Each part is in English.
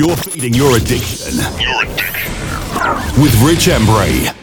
You're feeding your addiction Your addiction. with Rich Embury.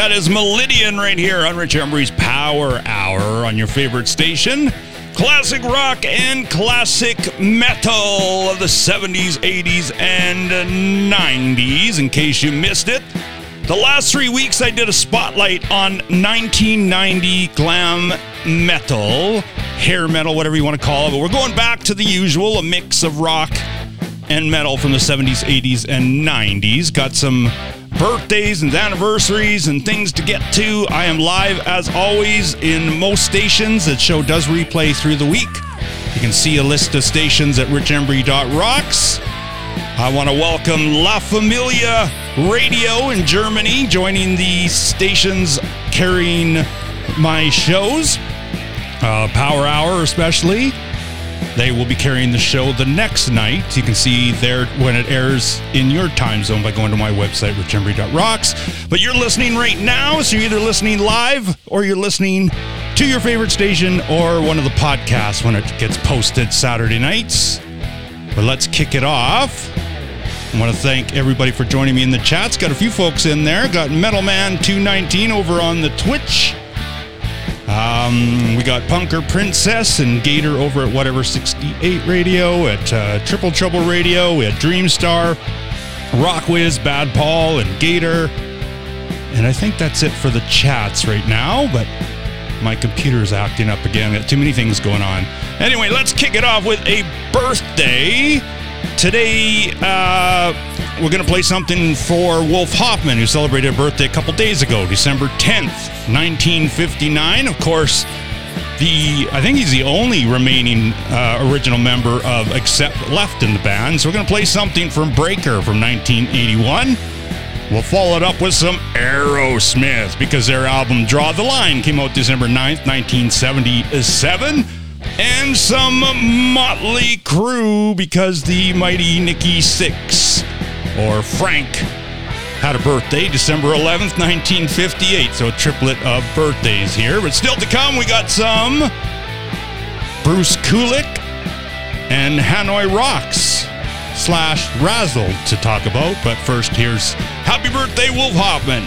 That is Melidian right here on Rich Embury's Power Hour on your favorite station. Classic rock and classic metal of the 70s, 80s, and 90s, in case you missed it. The last three weeks, I did a spotlight on 1990 glam metal, hair metal, whatever you want to call it. But we're going back to the usual a mix of rock and metal from the 70s, 80s, and 90s. Got some birthdays and anniversaries and things to get to. I am live as always in most stations. The show does replay through the week. You can see a list of stations at richembury.rocks. I want to welcome La Familia Radio in Germany, joining the stations carrying my shows, uh, Power Hour especially. They will be carrying the show the next night. You can see there when it airs in your time zone by going to my website, richembury.rocks. But you're listening right now, so you're either listening live or you're listening to your favorite station or one of the podcasts when it gets posted Saturday nights. But let's kick it off. I want to thank everybody for joining me in the chats. Got a few folks in there. Got Metalman219 over on the Twitch. Um, we got Punker Princess and Gator over at whatever 68 Radio, at uh, Triple Trouble Radio, at Dreamstar, Rockwiz, Bad Paul, and Gator. And I think that's it for the chats right now, but my computer's acting up again. Got too many things going on. Anyway, let's kick it off with a birthday. Today, uh, we're going to play something for Wolf Hoffmann, who celebrated a birthday a couple days ago, December 10th, 1959. Of course, the I think he's the only remaining uh, original member of Accept left in the band. So we're going to play something from Breaker from 1981. We'll follow it up with some Aerosmith because their album Draw the Line came out December 9th, 1977 and some Motley Crue because the mighty Nikki Sixx or Frank had a birthday December 11th, 1958. So a triplet of birthdays here. But still to come, we got some Bruce Kulick and Hanoi Rocks slash Razzle to talk about. But first, here's Happy Birthday, Wolf Hoffmann.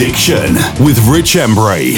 Addiction with Rich Embury.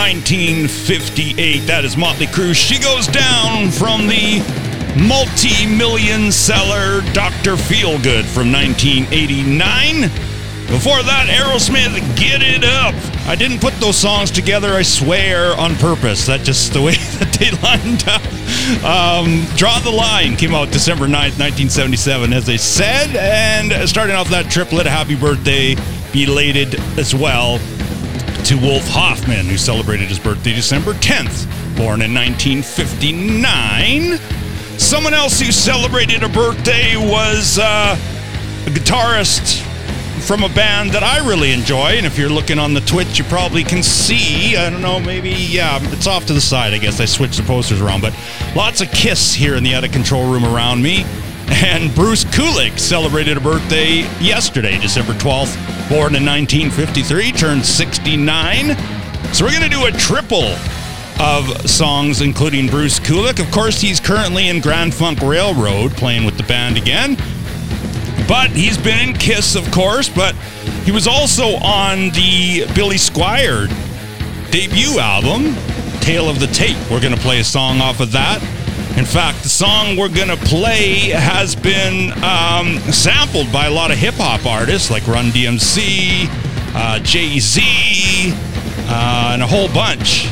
1958. That is Motley Crue. She goes down from the multi million seller Dr. Feelgood from 1989. Before that, Aerosmith, Get It Up. I didn't put those songs together, I swear, on purpose. That's just the way that they lined up. Um, Draw the Line came out December 9th, 1977, as I said. And starting off that triplet, happy birthday, belated as well, to Wolf Hoffmann, who celebrated his birthday December 10th, born in 1959. Someone else who celebrated a birthday was uh, a guitarist from a band that I really enjoy. And if you're looking on the Twitch, you probably can see. I don't know, maybe, yeah, it's off to the side, I guess. I switched the posters around, but lots of Kiss here in the out of control room around me. And Bruce Kulick celebrated a birthday yesterday, December 12th, born in 1953, turned 69. So we're going to do a triple of songs, including Bruce Kulick. Of course, he's currently in Grand Funk Railroad playing with the band again. But he's been in Kiss, of course, but he was also on the Billy Squier debut album, Tale of the Tape. We're going to play a song off of that. In fact, the song we're going to play has been um, sampled by a lot of hip hop artists like Run DMC, uh, Jay Z, uh, and a whole bunch.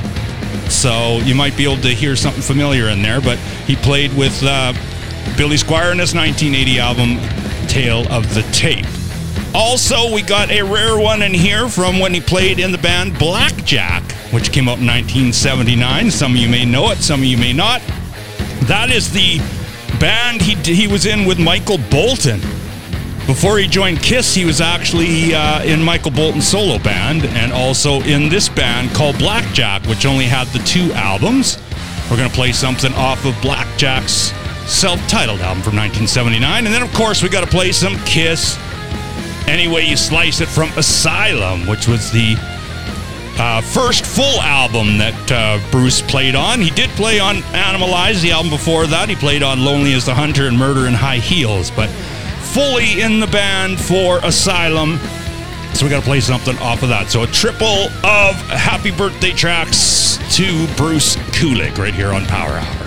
So you might be able to hear something familiar in there. But he played with uh, Billy Squier in his 1980 album, Tale of the Tape. Also, we got a rare one in here from when he played in the band Blackjack, which came out in 1979. Some of you may know it, some of you may not. That is the band he, he was in with Michael Bolton. Before he joined Kiss, he was actually uh, in Michael Bolton's solo band and also in this band called Blackjack, which only had the two albums. We're going to play something off of Blackjack's self titled album from 1979. And then, of course, we got to play some Kiss. Anyway, you slice it from Asylum, which was the uh, first full album that uh, Bruce played on. He did play on Animalize, the album before that. He played on Lonely as the Hunter and Murder in High Heels, but fully in the band for Asylum. So we got to play something off of that. So a triple of happy birthday tracks to Bruce Kulick right here on Power Hour.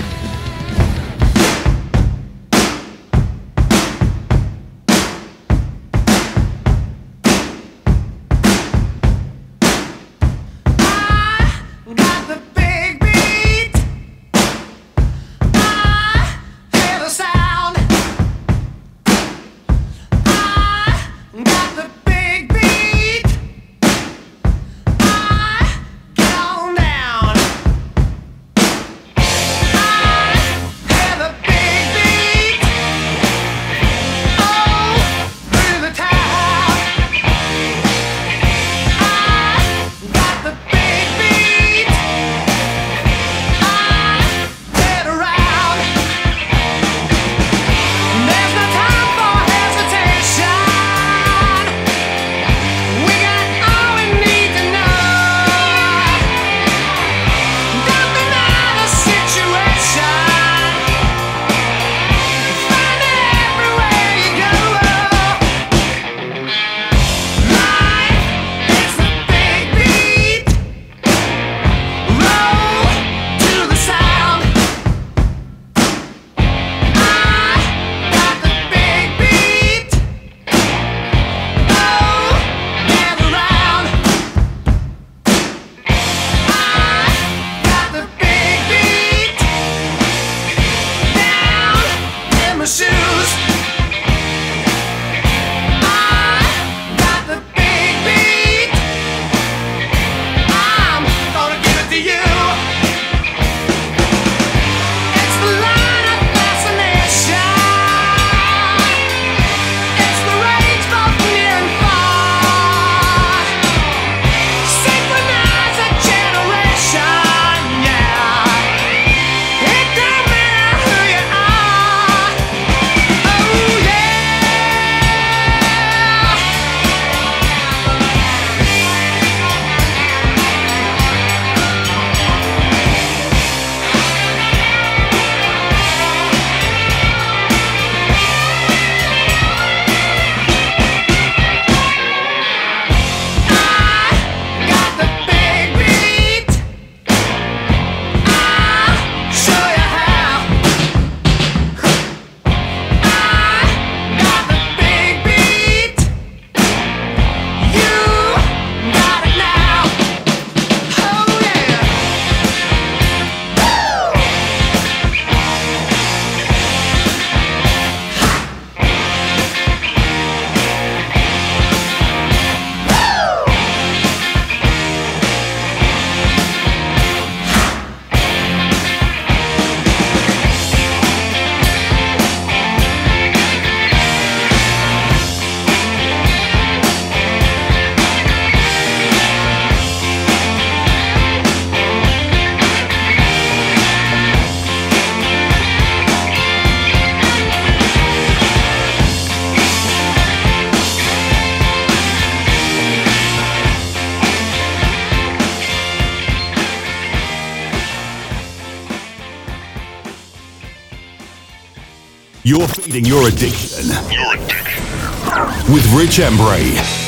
You're feeding your addiction. Your addiction. With Rich Embury.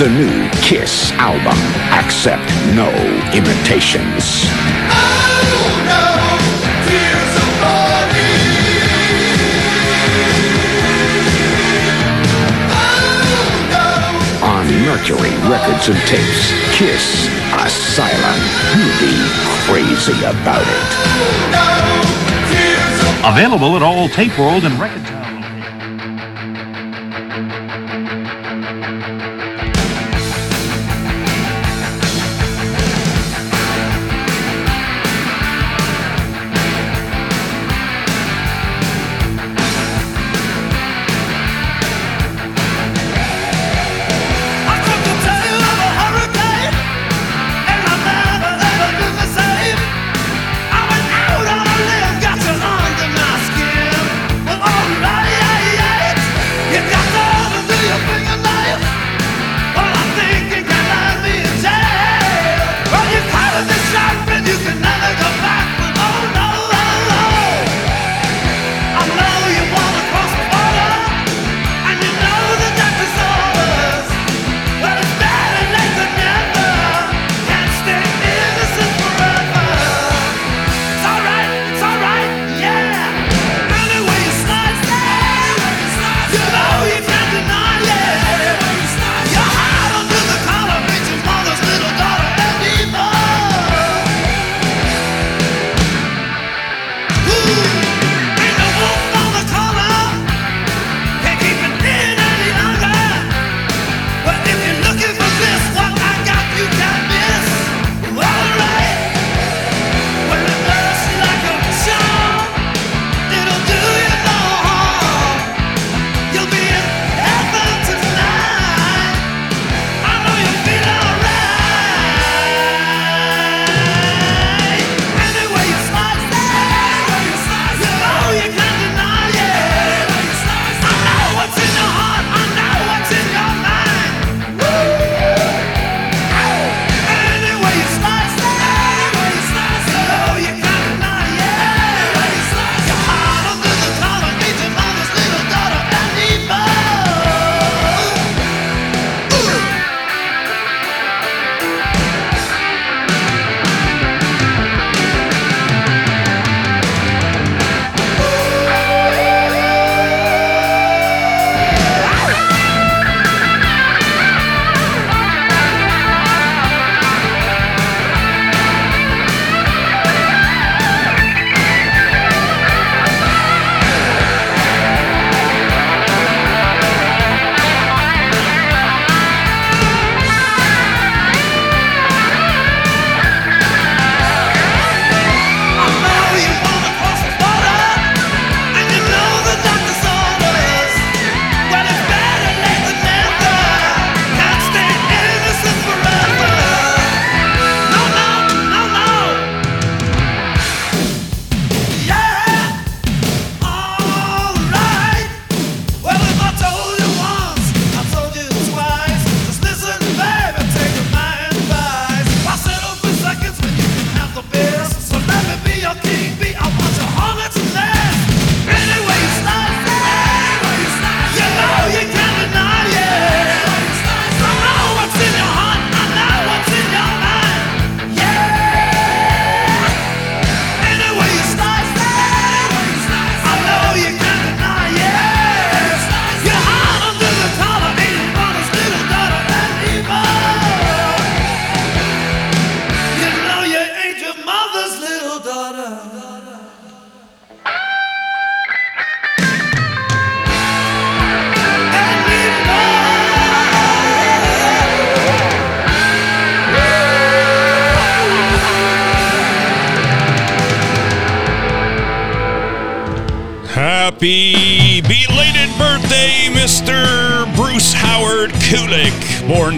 The new Kiss album, Accept No Imitations. On. Mercury Records and Tapes. Kiss Asylum. You'll be crazy about it. Available at all Tape World and Record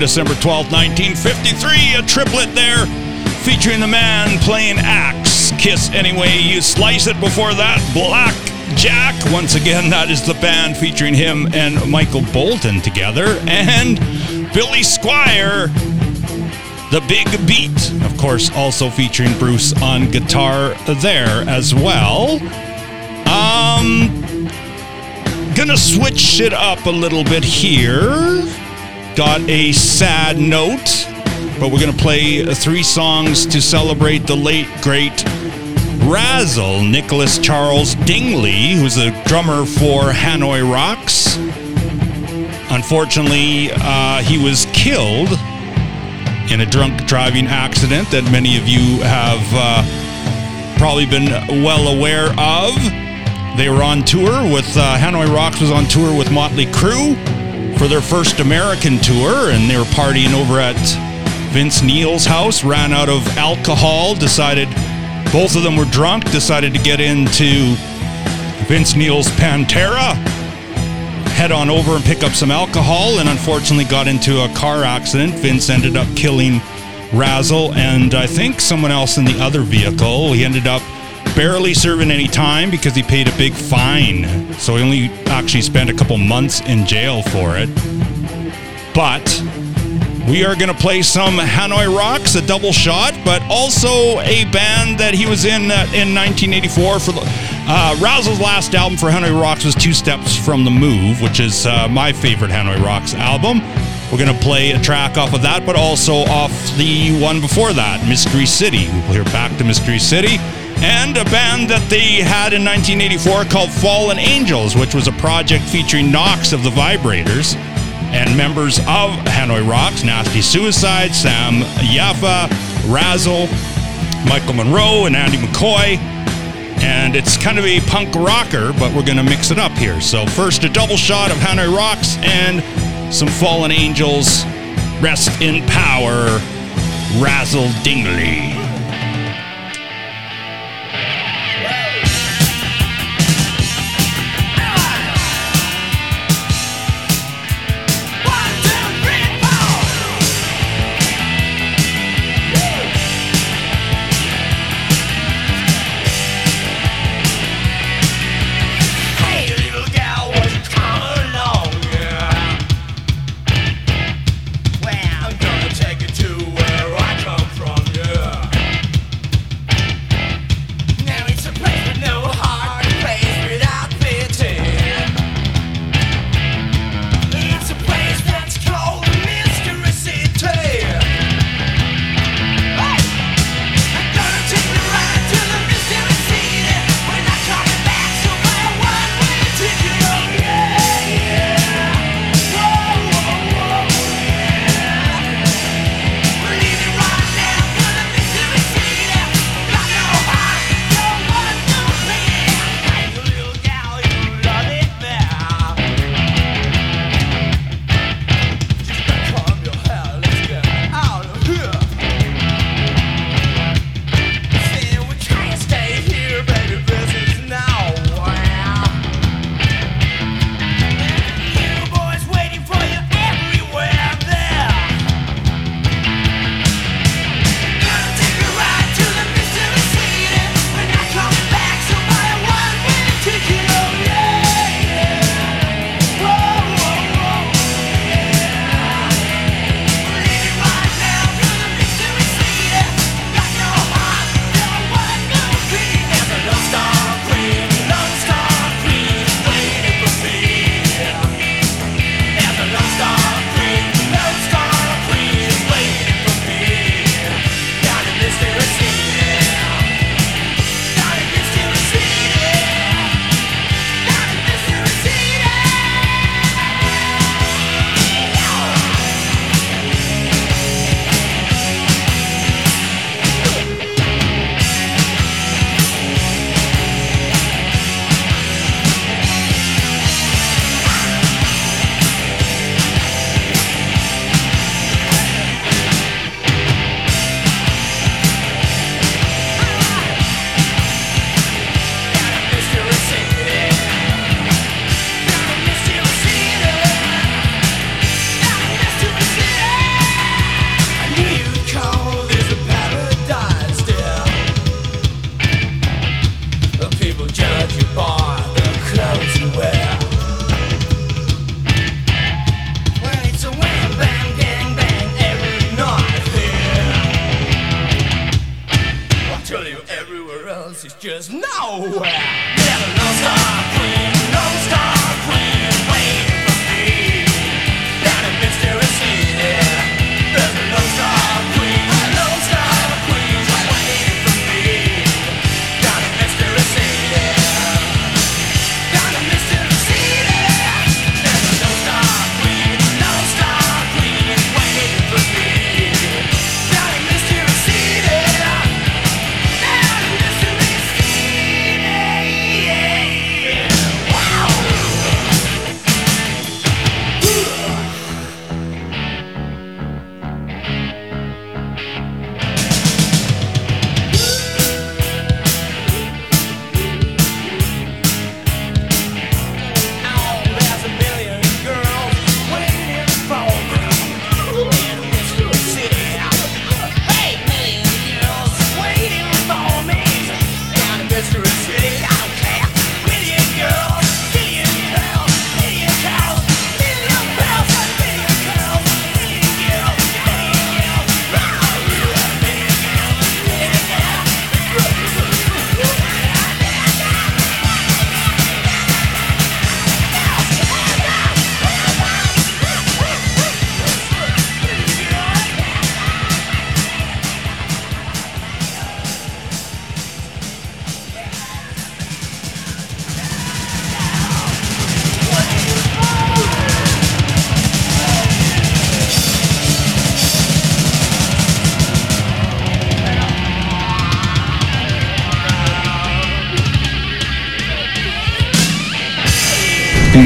December 12, 1953, a triplet there featuring the man playing axe. Kiss Anyway You Slice It before that, Black Jack. Once again, that is the band featuring him and Michael Bolton together. And Billy Squier, The Big Beat, of course, also featuring Bruce on guitar there as well. Um, gonna switch it up a little bit here. Got a sad note, but we're gonna play three songs to celebrate the late great Razzle, Nicholas Charles Dingley, who's a drummer for Hanoi Rocks. Unfortunately, uh, he was killed in a drunk driving accident that many of you have uh, probably been well aware of. They were on tour with uh, Hanoi Rocks was on tour with Motley Crue for their first American tour, and they were partying over at Vince Neil's house. Ran out of alcohol, decided both of them were drunk, decided to get into Vince Neil's Pantera, head on over and pick up some alcohol, and unfortunately got into a car accident. Vince ended up killing Razzle and I think someone else in the other vehicle. He ended up barely serving any time because he paid a big fine. So he only actually spent a couple months in jail for it. But we are going to play some Hanoi Rocks, a double shot, but also a band that he was in uh, in 1984 for. Uh, Razzle's last album for Hanoi Rocks was Two Steps from the Move, which is uh, my favorite Hanoi Rocks album. We're going to play a track off of that, but also off the one before that, Mystery City. We'll hear back to Mystery City. And a band that they had in 1984 called Fallen Angels, which was a project featuring Knox of the Vibrators and members of Hanoi Rocks, Nasty Suicide, Sam Yaffa, Razzle, Michael Monroe, and Andy McCoy. And it's kind of a punk rocker, but we're going to mix it up here. So, first, a double shot of Hanoi Rocks and some Fallen Angels. Rest in power, Razzle Dingley.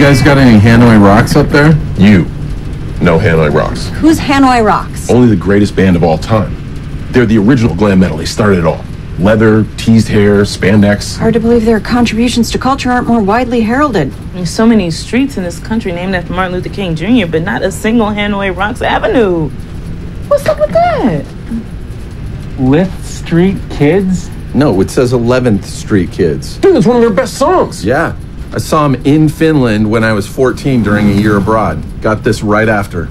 Guys got any Hanoi rocks up there? You know Hanoi Rocks. Who's Hanoi Rocks? Only the greatest band of all time. They're the original glam metal. They started it all. Leather, teased hair, spandex. Hard to believe their contributions to culture aren't more widely heralded. There's so many streets in this country named after Martin Luther King Jr., but not a single Hanoi Rocks Avenue. What's up with that? Lift Street Kids? No, it says 11th Street Kids. Dude, that's one of their best songs. Yeah. I saw him in Finland when I was 14 during a year abroad. Got this right after.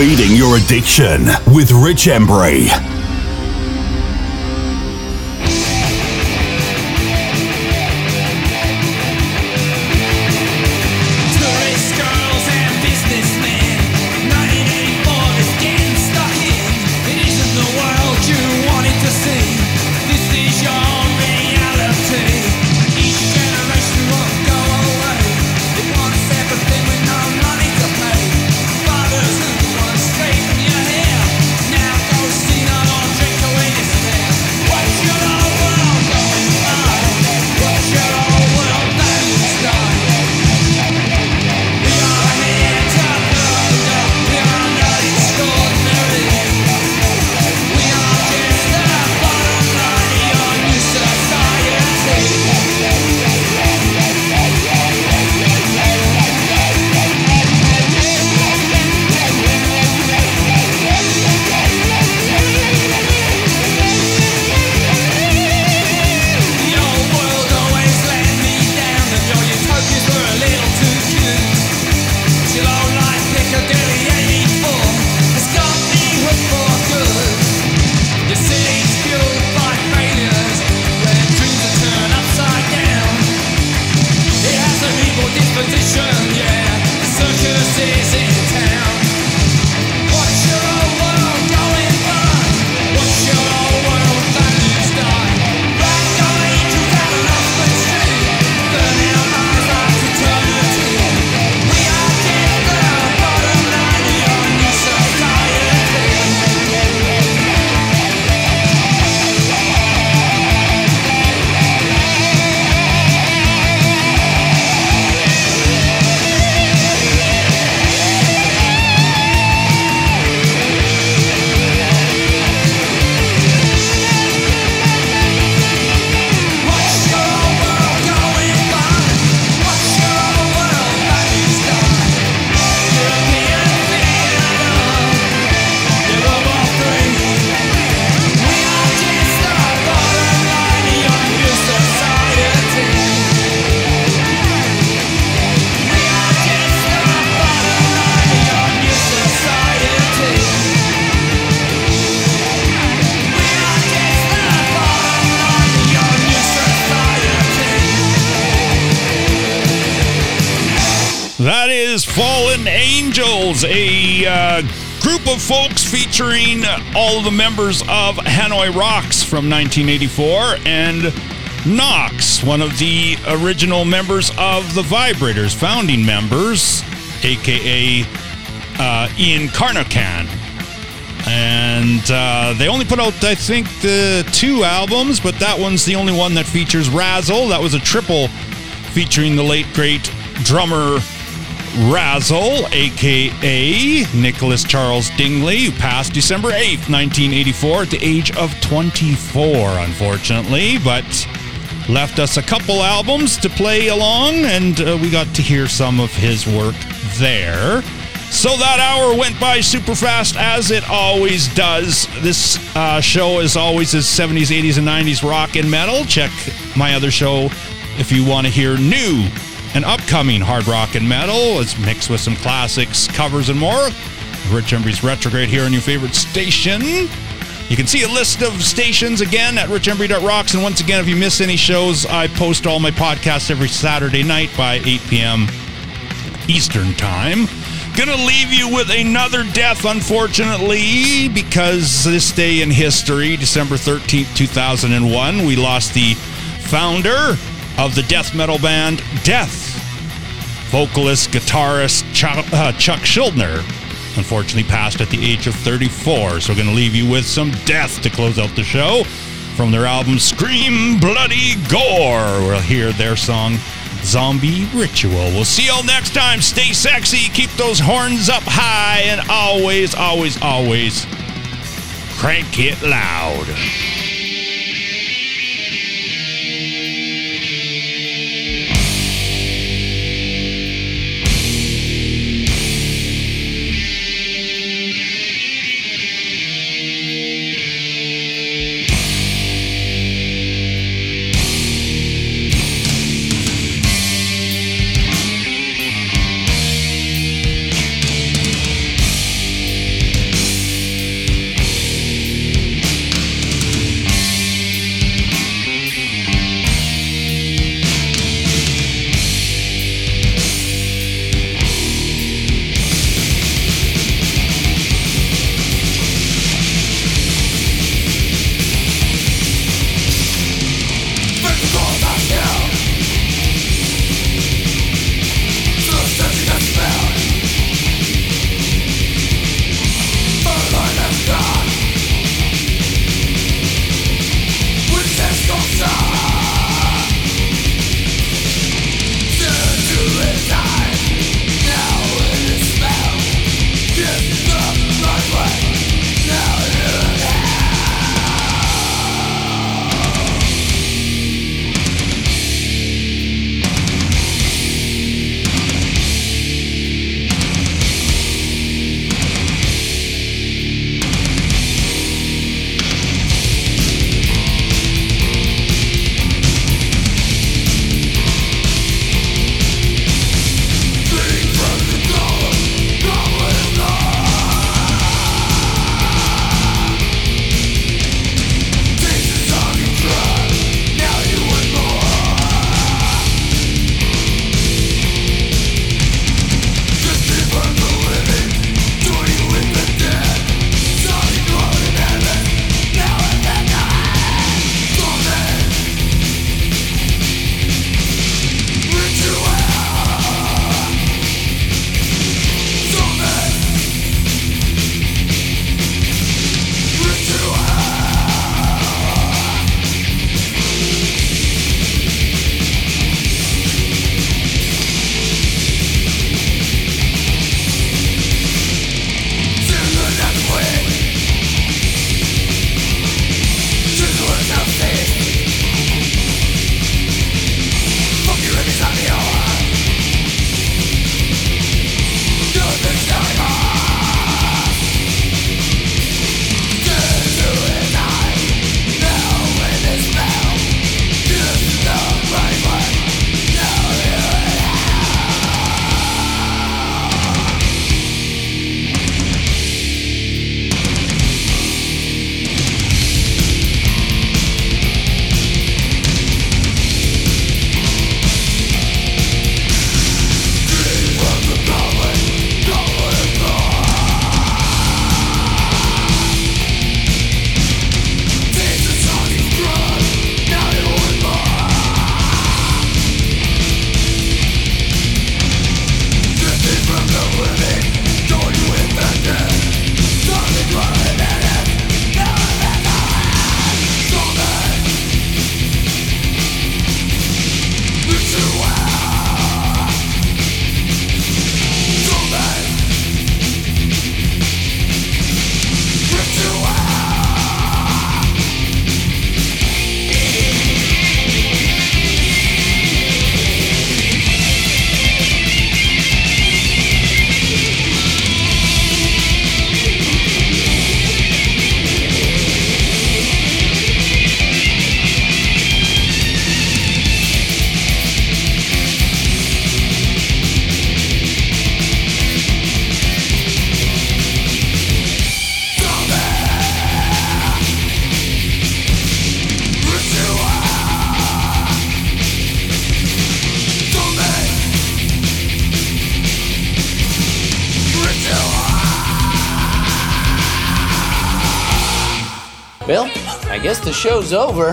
Feeding your addiction with Rich Embury. Members of Hanoi Rocks from 1984 and Knox, one of the original members of the Vibrators, founding members, aka uh, Ian Carnochan. And uh, they only put out, I think, the two albums, but that one's the only one that features Razzle. That was a triple featuring the late great drummer Razzle, aka Nicholas Charles Dingley, who passed December 8th, 1984, at the age of 24, unfortunately, but left us a couple albums to play along, and uh, we got to hear some of his work there. So that hour went by super fast, as it always does. This uh, show, as always, is 70s, 80s, and 90s rock and metal. Check my other show if you want to hear new and upcoming hard rock and metal. It's mixed with some classics, covers, and more. Rich Embury's Retrograde here on your favorite station. You can see a list of stations again at richembury.rocks. And once again, if you miss any shows, I post all my podcasts every Saturday night by 8 p.m. Eastern Time. Gonna leave you with another death, unfortunately, because this day in history, December 13th, 2001, we lost the founder of the death metal band Death, vocalist, guitarist Chuck, uh, Chuck Schuldiner. Unfortunately, passed at the age of 34. So, we're gonna leave you with some death to close out the show from their album Scream Bloody Gore. We'll hear their song Zombie Ritual. We'll see y'all next time. Stay sexy, keep those horns up high, and always, always, always crank it loud. Show's over.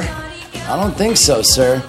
I don't think so, sir.